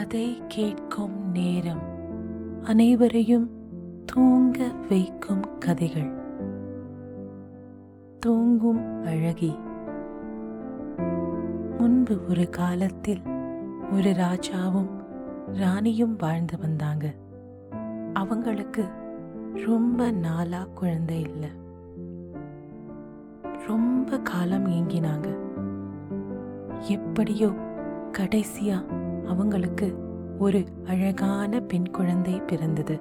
கதை கேட்கும் நேரம். அனைவரையும் தூங்க வைக்கும் கதைகள். தூங்கும் அழகி. முன்பு ஒரு காலத்தில் ஒரு ராஜாவும் ராணியும் வாழ்ந்து வந்தாங்க. அவங்களுக்கு ரொம்ப நாளா குழந்தை இல்லை. ரொம்ப காலம் ஏங்கினாங்க. எப்படியோ கடைசியா அவங்களுக்கு ஒரு அழகான பெண் குழந்தை பிறந்தது.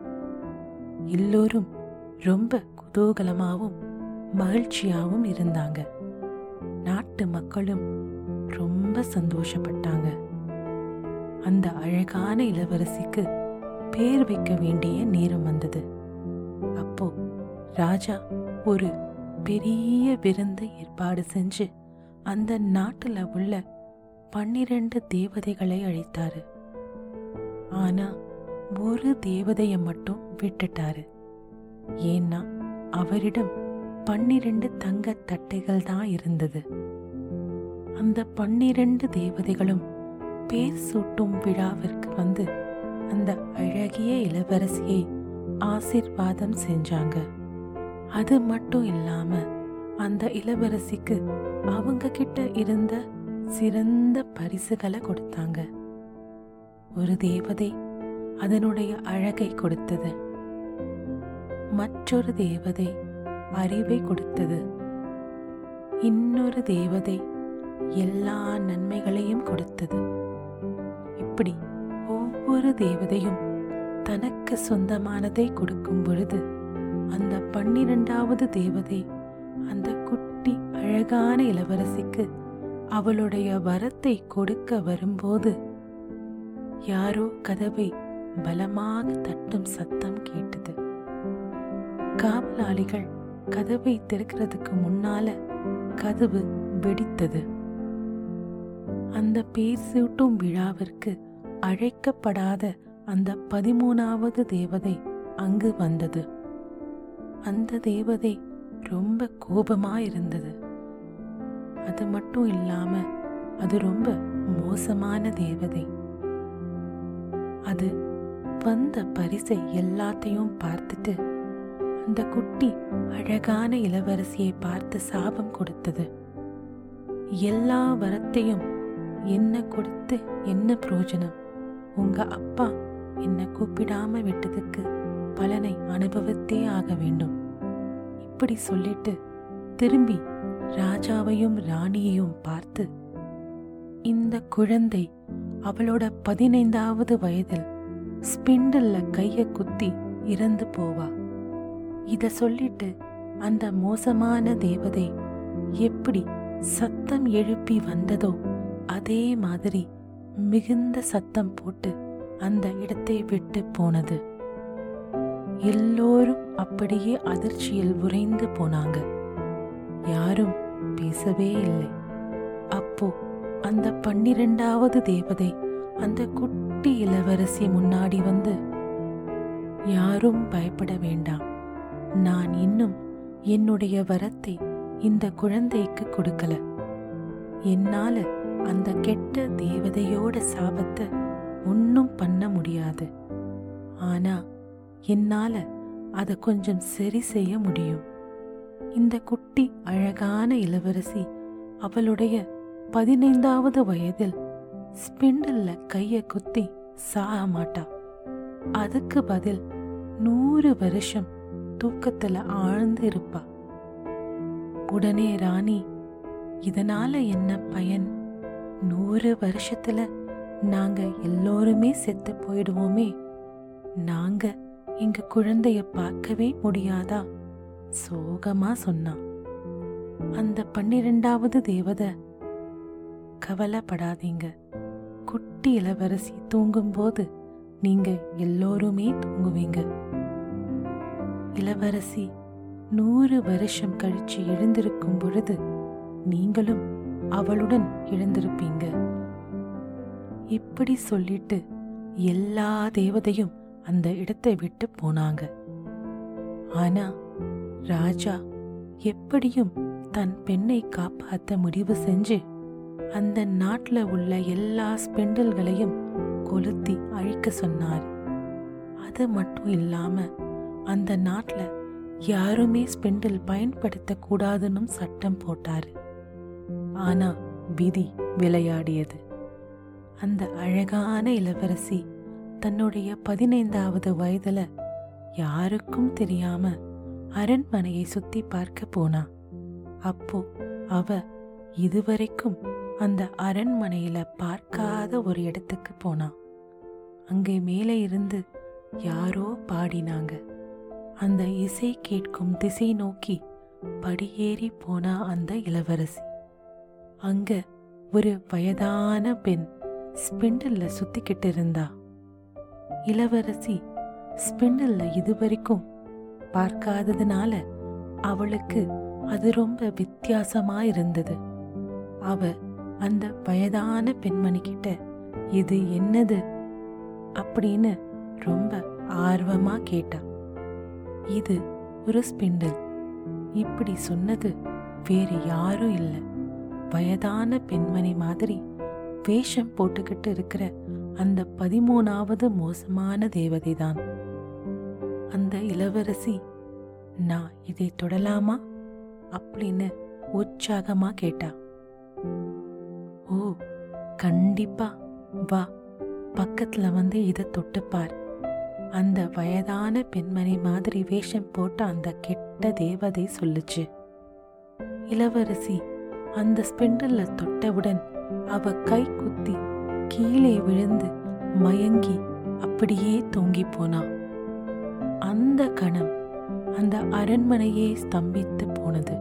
எல்லோரும் ரொம்ப குதூகலமாகவும் மகிழ்ச்சியாகவும் இருந்தாங்க. நாட்டு மக்களும் ரொம்ப சந்தோஷப்பட்டாங்க. அந்த அழகான இளவரசிக்கு பேர் வைக்க வேண்டிய நேரம் வந்தது. அப்போ ராஜா ஒரு பெரிய விருந்து ஏற்பாடு செஞ்சு அந்த நாட்டில் உள்ள பன்னிரண்டு தேவதைகளை அழைத்தாரு. ஆனா ஒரு தேவதைய மட்டும் விட்டுட்டாரு. ஏன்னா அவரிடம் பன்னிரண்டு தங்க தட்டைகள் தான் இருந்தது. அந்த பன்னிரண்டு தேவதைகளும் பேர் சூட்டும் விழாவிற்கு வந்து அந்த அழகிய இளவரசியை ஆசிர்வாதம் செஞ்சாங்க. அது மட்டும் இல்லாம அந்த இளவரசிக்கு அவங்க கிட்ட இருந்த சிறந்த பரிசுகளை கொடுத்தாங்க. ஒரு தேவதை அதனுடைய அழகை கொடுத்தது. மற்றொரு தேவதை அறிவை கொடுத்தது. இன்னொரு தேவதை எல்லா நன்மைகளையும் கொடுத்தது. இப்படி ஒவ்வொரு தேவதையும் தனக்கு சொந்தமானதை கொடுக்கும் பொழுது அந்த பன்னிரெண்டாவது தேவதை அந்த குட்டி அழகான இளவரசிக்கு அவளுடைய வரத்தை கொடுக்க வரும்போது யாரோ கதவை பலமாக தட்டும் சத்தம் கேட்டது. காவலாளிகள் கதவை திறக்கிறதுக்கு முன்னால கதவு வெடித்தது. அந்த பேர் சூட்டும் விழாவிற்கு அழைக்கப்படாத அந்த பதிமூணாவது தேவதை அங்கு வந்தது. அந்த தேவதை ரொம்ப கோபமா இருந்தது அது மட்டும் இல்லாம அது ரொம்ப மோசமான தேவதை. அது வந்த பரிசை எல்லாத்தையும் பார்த்துட்டு அந்த குட்டி அழகான இளவரசியை பார்த்து சாபம் கொடுத்தது. எல்லா வரத்தையும் என்ன கொடுத்து என்ன பிரயோஜனம்? உங்க அப்பா என்ன கூப்பிடாம விட்டதுக்கு பலனை அனுபவித்தே ஆக வேண்டும். இப்படி சொல்லிட்டு திரும்பி ராஜாவையும் ராணியையும் பார்த்து இந்த குழந்தை அவளோட பதினைந்தாவது வயதில் ஸ்பிண்டல்ல கைய குத்தி இறந்து போவா. இத சொல்லிட்டு அந்த மோசமான தேவதை எப்படி சத்தம் எழுப்பி வந்ததோ அதே மாதிரி மிகுந்த சத்தம் போட்டு அந்த இடத்தை விட்டு போனது. எல்லோரும் அப்படியே அதிர்ச்சியில் உறைந்து போனாங்க. யாரும் பேசவே இல்லை. அப்போ அந்த பன்னிரெண்டாவது தேவதை அந்த குட்டி இளவரசி முன்னாடி வந்து யாரும் பயப்பட வேண்டாம். நான் இன்னும் என்னுடைய வரத்தை இந்த குழந்தைக்கு கொடுக்கல. என்னால அந்த கெட்ட தேவதையோட சாபத்தை ஒன்றும் பண்ண முடியாது. ஆனா என்னால அதை கொஞ்சம் சரி செய்ய முடியும். இந்த குட்டி அழகான இளவரசி அவளுடைய பதினைந்தாவது வயதில் ஸ்பிண்டில்ல கைய குத்தி சாக மாட்டா. அதுக்கு பதில் நூறு வருஷம் தூக்கத்துல ஆழ்ந்து இருப்பா. உடனே ராணி இதனால என்ன பயன்? நூறு வருஷத்துல நாங்க எல்லோருமே செத்து போயிடுவோமே. நாங்க எங்க குழந்தைய பார்க்கவே முடியாதா? சோகமா சொன்னான். அந்த பன்னிரெண்டாவது தேவதை கவலைப்படாதீங்க. குட்டி இளவரசி தூங்கும்போது நீங்க எல்லோருமே தூங்குவீங்க. இளவரசி நூறு வருஷம் கழிச்சு எழுந்திருக்கும் பொழுது நீங்களும் அவளுடன் எழுந்திருப்பீங்க. இப்படி சொல்லிட்டு எல்லா தேவதையும் அந்த இடத்தை விட்டு போனாங்க. ஆனா ராஜா எப்படியும் தன் பெண்ணை காப்பாற்ற முடிவு செஞ்சு அந்த நாட்டில் உள்ள எல்லா ஸ்பெண்டல்களையும் கொளுத்தி அழிக்க சொன்னார். அது மட்டும் இல்லாம அந்த நாட்டில் யாருமே ஸ்பெண்டில் பயன்படுத்தக்கூடாதுன்னு சட்டம் போட்டார். ஆனா விதி விளையாடியது. அந்த அழகான இளவரசி தன்னுடைய பதினைந்தாவது வயதுல யாருக்கும் தெரியாம அரண்மனையை சுத்தி பார்க்க போனா. அப்போ அவ இதுவரைக்கும் அந்த அரண்மனையில பார்க்காத ஒரு இடத்துக்கு போனா. அங்கே மேலே இருந்து யாரோ பாடினாங்க. அந்த இசை கேட்கும் திசை நோக்கி படியேறி போனா அந்த இளவரசி. அங்க ஒரு வயதான பெண் ஸ்பிண்டில்ல சுத்திக்கிட்டு இருந்தா. இளவரசி ஸ்பிண்டில்ல இதுவரைக்கும் பார்க்காததுனால அவளுக்கு அது ரொம்ப வித்தியாசமா இருந்தது அவ அந்த வயதான பெண்மணி கிட்ட இது என்னது? அப்படின்னு ரொம்ப ஆர்வமா கேட்டா. இது ஒரு ஸ்பிண்டில். இப்படி சொன்னது வேறு யாரும் இல்லை. வயதான பெண்மணி மாதிரி வேஷம் போட்டுக்கிட்டு இருக்கிற அந்த பதிமூணாவது மோசமான தேவதைதான். அந்த இளவரசி நான் இதை தொடலாமா? அப்படின்னு உற்சாகமா கேட்டா. ஓ கண்டிப்பா வா பக்கத்துல வந்து இதை தொட்டுப்பார். அந்த வயதான பெண்மணி மாதிரி வேஷம் போட்ட அந்த கெட்ட தேவதை சொல்லுச்சு. இளவரசி அந்த ஸ்பிண்டல்ல தொட்டவுடன் அவ கை குத்தி கீழே விழுந்து மயங்கி அப்படியே தொங்கி போனா. அந்த கணம் அந்த அரண்மனையே ஸ்தம்பித்து போனது.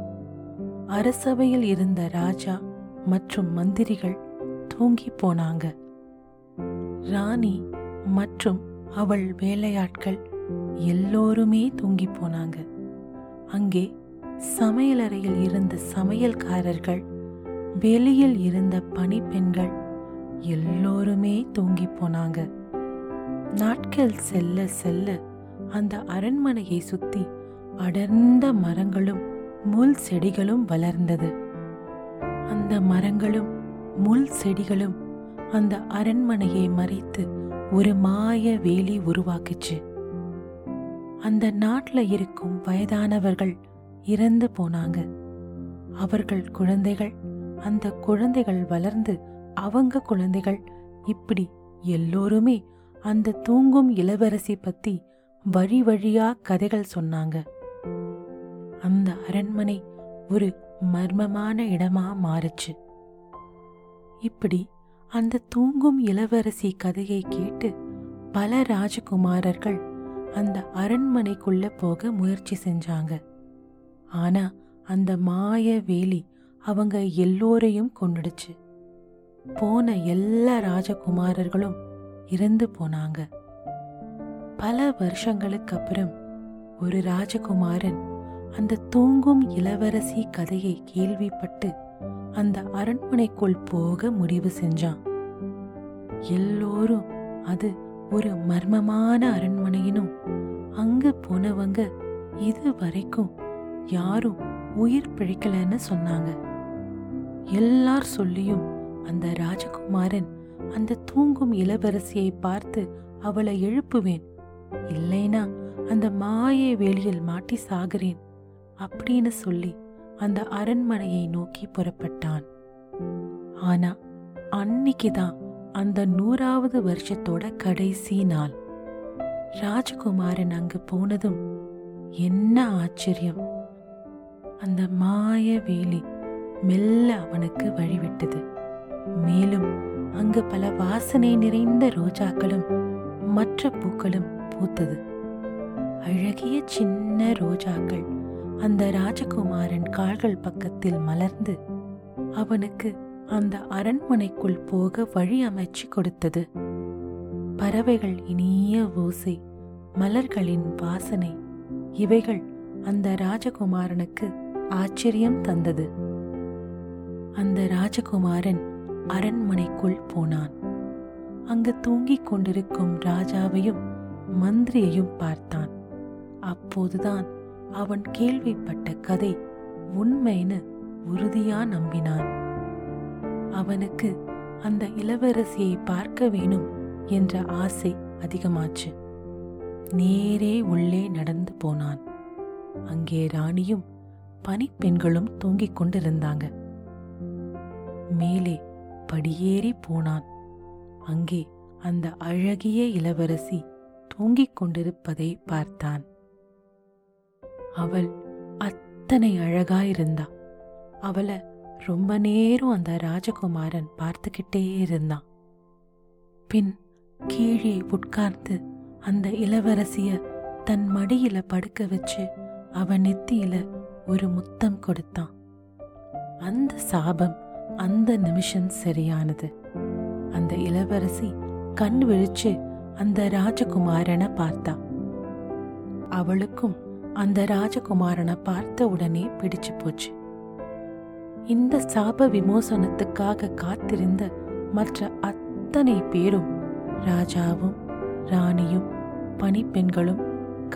அரசவையில் இருந்த ராஜா மற்றும் மந்திரிகள் தூங்கி போனாங்க. ராணி மற்றும் அவள் வேலையாட்கள் எல்லோருமே தூங்கி போனாங்க. அங்கே சமையலறையில் இருந்த சமையல்காரர்கள் வெளியில் இருந்த பணிப்பெண்கள் எல்லோருமே தூங்கி போனாங்க. நாட்கள் செல்ல செல்ல அந்த அரண்மனையை சுத்தி அடர்ந்த மரங்களும் முள் செடிகளும் வளர்ந்தது. அந்த மரங்களும் முள் செடிகளும் அந்த அரண்மனையை மறைத்து ஒரு மாய வேலி உருவாக்குச்சு. அந்த நாட்டுல இருக்கும் வயதானவர்கள் இறந்து போனாங்க. அவர்கள் குழந்தைகள் அந்த குழந்தைகள் வளர்ந்து அவங்க குழந்தைகள் இப்படி எல்லோருமே அந்த தூங்கும் இளவரசி பத்தி வழி வழியா கதைகள் சொன்னாங்க. அந்த அரண்மனை ஒரு மர்மமான இடமா மாறுச்சு. இப்படி அந்த தூங்கும் இளவரசி கதையை கேட்டு பல ராஜகுமாரர்கள் அந்த அரண்மனைக்குள்ள போக முயற்சி செஞ்சாங்க. ஆனா அந்த மாய வேலி அவங்க எல்லோரையும் கொண்டுடுச்சு போன எல்லா ராஜகுமாரர்களும் இறந்து போனாங்க. பல வருஷங்களுக்கு அப்புறம் ஒரு ராஜகுமாரன் அந்த தூங்கும் இளவரசி கதையை கேள்விப்பட்டு அந்த அரண்மனைக்குள் போக முடிவு செஞ்சான். எல்லோரும் அது ஒரு மர்மமான அரண்மனையினும் அங்கு போனவங்க இது வரைக்கும் யாரும் உயிர் பிழைக்கலன்னு சொன்னாங்க. எல்லார் சொல்லியும் அந்த ராஜகுமாரன் அந்த தூங்கும் இளவரசியை பார்த்து அவளை எழுப்புவேன் இல்லைனா அந்த மாய வேலியில் மாட்டி சாகிறேன் அப்படின்னு சொல்லி அந்த அரண்மனையை நோக்கி புறப்பட்டான். ஆனா அன்னைக்குதான் அந்த நூறாவது வருஷத்தோட கடைசி நாள். ராஜகுமாரன் அங்கு போனதும் என்ன ஆச்சரியம். அந்த மாய வேலி மெல்ல அவனுக்கு வழிவிட்டது. மேலும் அங்கு பல வாசனை நிறைந்த ரோஜாக்களும் மற்ற பூக்களும் பூத்தது. அழகிய சின்ன ரோஜாக்கள் அந்த ராஜகுமாரன் கால்கள் பக்கத்தில் மலர்ந்து அவனுக்கு அந்த அரண்மனைக்குள் போக வழி அமைச்சு கொடுத்தது. பறவைகள் இனிய ஓசை மலர்களின் வாசனை இவைகள் அந்த ராஜகுமாரனுக்கு ஆச்சரியம் தந்தது. அந்த ராஜகுமாரன் அரண்மனைக்குள் போனான். அங்கு தூங்கிக் கொண்டிருக்கும் ராஜாவையும் மந்திரியையும் பார்த்தான். அப்போதுதான் அவன் கேள்விப்பட்ட கதை உண்மைன்னு உறுதியா நம்பினான். அவனுக்கு அந்த இளவரசியை பார்க்க வேணும் என்ற ஆசை அதிகமாச்சு. நேரே உள்ளே நடந்து போனான். அங்கே ராணியும் பனிப்பெண்களும் தூங்கிக் கொண்டிருந்தாங்க. மேலே படியேறி போனான். அங்கே அந்த அழகிய இளவரசி தூங்கிக் கொண்டிருப்பதை பார்த்தான். அவள் அத்தனை அழகாயிருந்தா. அவளை ரொம்ப நேரம் அந்த ராஜகுமாரன் பார்த்துக்கிட்டே இருந்தான். பின் கீழே உட்கார்ந்து அந்த இளவரசிய தன் மடியில படுக்க வச்சு அவன் நெத்தியில ஒரு முத்தம் கொடுத்தான். அந்த சாபம் அந்த நிமிஷம் சரியானது. அந்த இளவரசி கண் விழிச்சு அந்த ராஜகுமாரனை பார்த்தா. அவளுக்கும் அந்த ராஜகுமாரனை பார்த்த உடனே பிடிச்சு போச்சு. இந்த சாப விமோசனத்துக்காக காத்திருந்த மற்ற அத்தனை பேரும் ராஜாவும் ராணியும் பணிப்பெண்களும்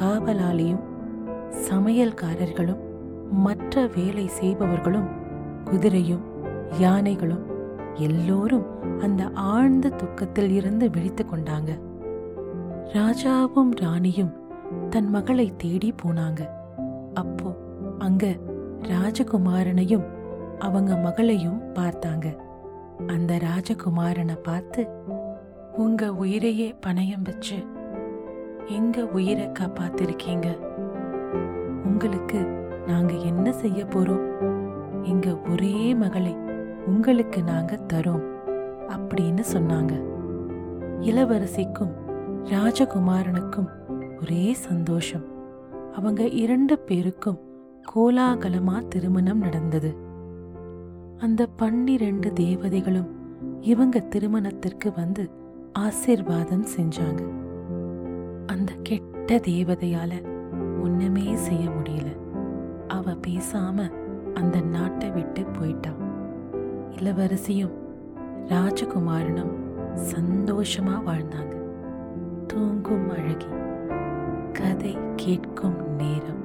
காவலாளியும் சமையல்காரர்களும் மற்ற வேலை செய்பவர்களும் குதிரையும் யானைகளும் எல்லோரும் அந்த ஆழ்ந்த துக்கத்தில் இருந்து விழித்து கொண்டாங்க. ராஜாவும் ராணியும் தன் மகளை தேடி போனாங்க. அப்போ அங்க ராஜகுமாரனையும் அவங்க மகளையும் பார்த்தாங்க. அந்த ராஜகுமாரனை பார்த்து உங்க உயிரையே பணயம் வச்சு எங்க உயிரை காப்பாத்திருக்கீங்க? உங்களுக்கு நாங்க என்ன செய்ய போறோம்? எங்க ஒரே மகளை உங்களுக்கு நாங்க தரோம் அப்படின்னு சொன்னாங்க. இளவரசிக்கும் ராஜகுமாரனுக்கும் ஒரே சந்தோஷம். அவங்க இரண்டு பேருக்கும் கோலாகலமா திருமணம் நடந்தது. அந்த பன்னிரண்டு தேவதைகளும் இவங்க திருமணத்திற்கு வந்து ஆசீர்வாதம் செஞ்சாங்க. அந்த கெட்ட தேவதையால ஒண்ணுமே செய்ய முடியல. அவ பேசாம அந்த நாட்டை விட்டு போயிட்டான் இளவரசியும் ராஜகுமாரனும் சந்தோஷமா வாழ்ந்தாங்க. தூங்கும் அழகி கதை கேட்கும் நேரம்.